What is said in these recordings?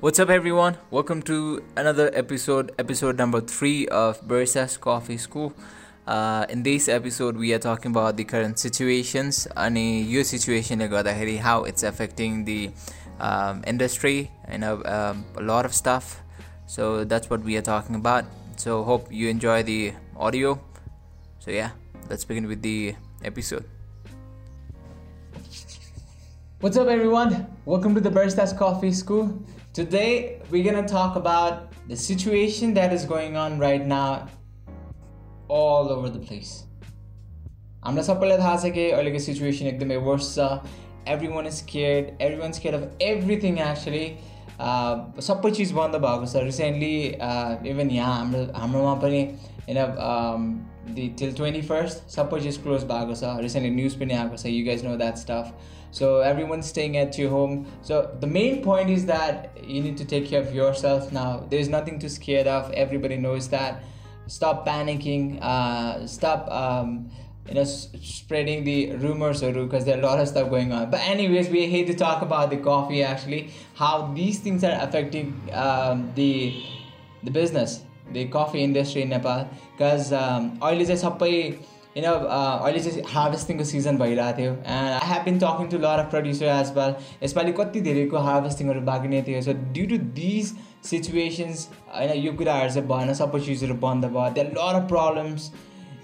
What's up, everyone? Welcome to another episode, episode number three of Baristas Coffee School. Uh, in this episode, we are talking about the current situations and your situation, how it's affecting the um, industry, know, um, a lot of stuff. So that's what we are talking about. So hope you enjoy the audio. So yeah, let's begin with the episode. What's up, everyone? Welcome to the Baristas Coffee School. Today, we're gonna talk about the situation that is going on right now all over the place. हामीलाई सबैलाई थाहा छ कि अहिलेको situation एकदमै verse छ every one is cared every one care of everything actually सबै चिज बन्द भएको छ रिसेन्टली इभन यहाँ हाम्रो हाम्रोमा पनि होइन दि टिल ट्वेन्टी फर्स्ट सबै चिज क्लोज भएको छ रिसेन्टली न्युज पनि आएको छ you guys know that stuff So everyone's staying at your home. So the main point is that you need to take care of yourself now. There's nothing to scared of. Everybody knows that. Stop panicking. Uh, stop. Um, you know, spreading the rumors or because there are a lot of stuff going on. But anyways, we hate to talk about the coffee actually, how these things are affecting um, the the business, Coffee industry in Nepal. Because um, oil is a you know अहिले चाहिँ हार्भेस्टिङको season भइरहेको थियो. And I have been talking to lot of producer as well यसपालि कति धेरैको हार्भेस्टिङहरू बाँकी नै थियो. So due to these situations होइन यो कुराहरू चाहिँ भएन सबै चिजहरू बन्द भयो. त्यहाँ lot of problems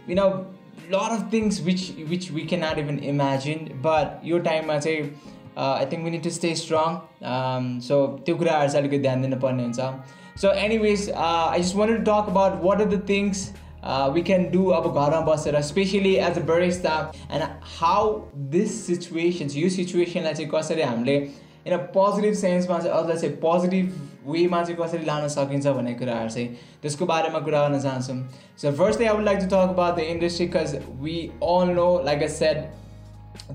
you know lot of things which which we can not even imagine but यो टाइममा चाहिँ I think we need to stay strong so त्यो कुराहरू चाहिँ अलिकति ध्यान दिनुपर्ने हुन्छ so anyways I just want to talk about what are the things we can do अब घरमा बसेर specially as a barista and how this situations यो सिचुएसनलाई चाहिँ कसरी हामीले इन पोजिटिभ सेन्समा चाहिँ अझ चाहिँ पोजिटिभ वेमा चाहिँ कसरी लान सकिन्छ भन्ने कुराहरू चाहिँ त्यसको बारेमा कुरा गर्न चाहन्छौँ so firstly I would like to talk about the industry because we all know like a set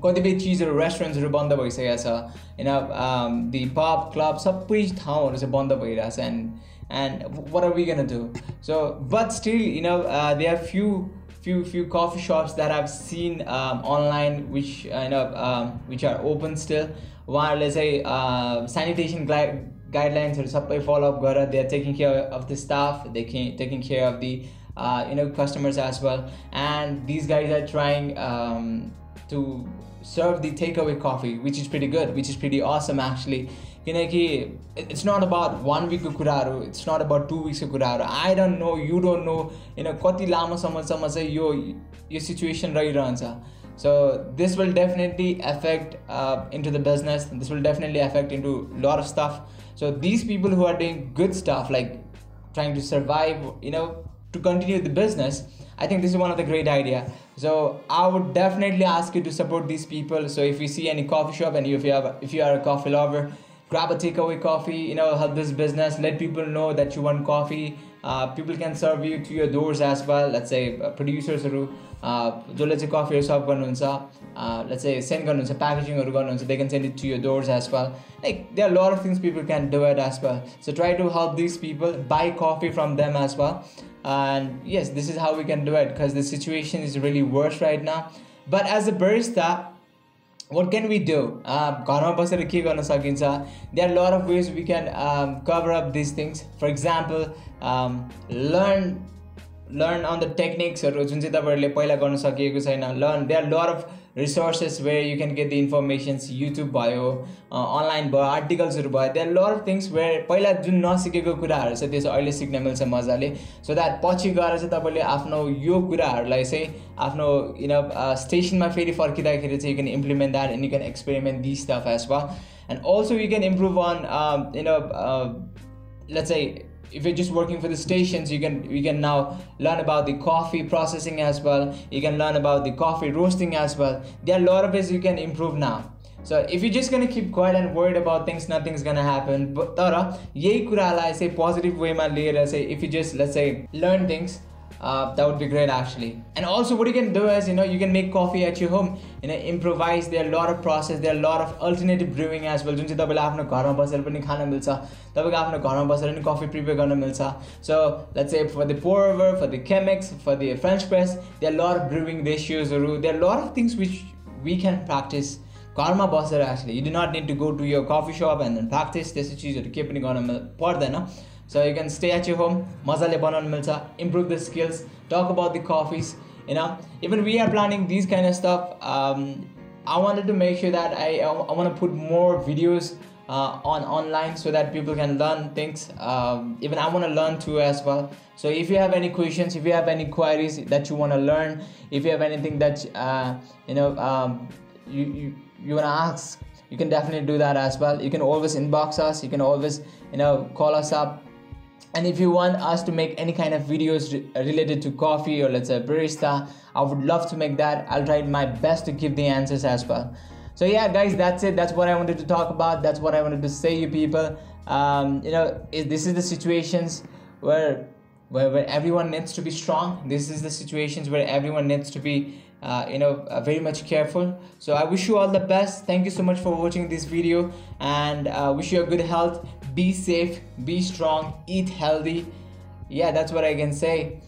कतिपय चिजहरू रेस्टुरेन्ट्सहरू बन्द भइसकेको छ होइन दि पब क्लब सबै ठाउँहरू चाहिँ बन्द भइरहेछ end and what are we gonna do so but still you know uh, there are few few few coffee shops that i've seen um, online which uh, you know um, which are open still while let's say uh, sanitation gui- guidelines or supply follow up they're taking care of the staff they can taking care of the uh, you know customers as well and these guys are trying um, to serve the takeaway coffee which is pretty good which is pretty awesome actually किनकि it's not about one विकको कुराहरू it's not about two विक्सको कुराहरू I don't know you don't know होइन कति लामो समयसम्म चाहिँ यो यो सिचुएसन रहिरहन्छ so this will definitely affect into the business this will definitely affect into lot of stuff so these people who are doing good stuff like trying to survive, you know, to continue the business, I think this is one of the great idea. So I would definitely ask you to support these people. So if you see any coffee shop and if you have if you are a coffee lover, grab a takeaway coffee you know help this business let people know that you want coffee uh, people can serve you to your doors as well let's say uh, producers जसले चाहिँ कफीहरू serve गर्नुहुन्छ let's चाहिँ send गर्नुहुन्छ प्याकेजिङहरू गर्नुहुन्छ they can send it to your doors as well like they are lot of things people can do it as well so try to help this people by coffee from them as well and yes this is how we can do it because the situation is really worse right now but as a barista what can we do घरमा बसेर के गर्न सकिन्छ दे are lot of ways we can cover up this things for example learn learn on the टेक्निक्सहरू जुन चाहिँ तपाईँहरूले पहिला गर्न सकिएको छैन। Learn they are lot of resources where you can get the informations YouTube भयो अनलाइन भयो आर्टिकल्सहरू भयो। They are lot of things where पहिला जुन नसिकेको कुराहरू छ त्यो चाहिँ अहिले सिक्न मिल्छ मजाले। सो द्याट पछि गएर चाहिँ तपाईँले आफ्नो यो कुराहरूलाई चाहिँ आफ्नो युन स्टेसनमा फेरि फर्किँदाखेरि चाहिँ you can implement that and you can experiment this stuff as well and also you can improve on your let's चाहिँ if you're just working for the stations you can you can now learn about the coffee processing as well you can learn about the coffee roasting as well there are a lot of ways you can improve now so if you're just gonna keep quiet and worried about things nothing's gonna happen but तर यही कुरालाई चाहिँ positive वेमा लिएर चाहिँ if you just let's say learn things uh, that would be great actually and also what you can do is you know you can make coffee at your home you know improvise there are a lot of process there are a lot of alternative brewing as well जुन चाहिँ तपाईँले आफ्नो घरमा बसेर पनि खान मिल्छ तपाईँको आफ्नो घरमा बसेर पनि कफी प्रिपेयर गर्न मिल्छ so let's say for the pour over for the chemex for the french press there are a lot of brewing ratios there are a lot of things which we can practice घरमा बसेर actually you do not need to go to your coffee shop and then practice त्यस्तो चिजहरू केही पनि गर्न मिल- पर्दैन so you can stay at your home मजाले बनाउनु मिल्छ improve the skills talk about the coffees you know even we are planning these kind of stuff um, I wanted to make sure that I, I want to put more videos uh, on online so that people can learn things. Um, even I want to learn too as well. So if you have any questions, if you have any queries that you want to learn, if you want to ask, you can definitely do that as well. You can always inbox us. You can always you know call us up. And if you want us to make any kind of videos re- related to coffee or let's say barista i would love to make that. I'll try my best to give the answers as well. So yeah guys that's it. That's what i wanted to talk about. That's what i wanted to say you people. Um, you know is this is the situations where where, where everyone needs to be strong. This is the situations where everyone needs to be uh, you know uh, very much careful. So i wish you all the best. Thank you so much for watching this video. And uh, wish you a good health. Be safe. Be strong. Eat healthy. Yeah that's what i can say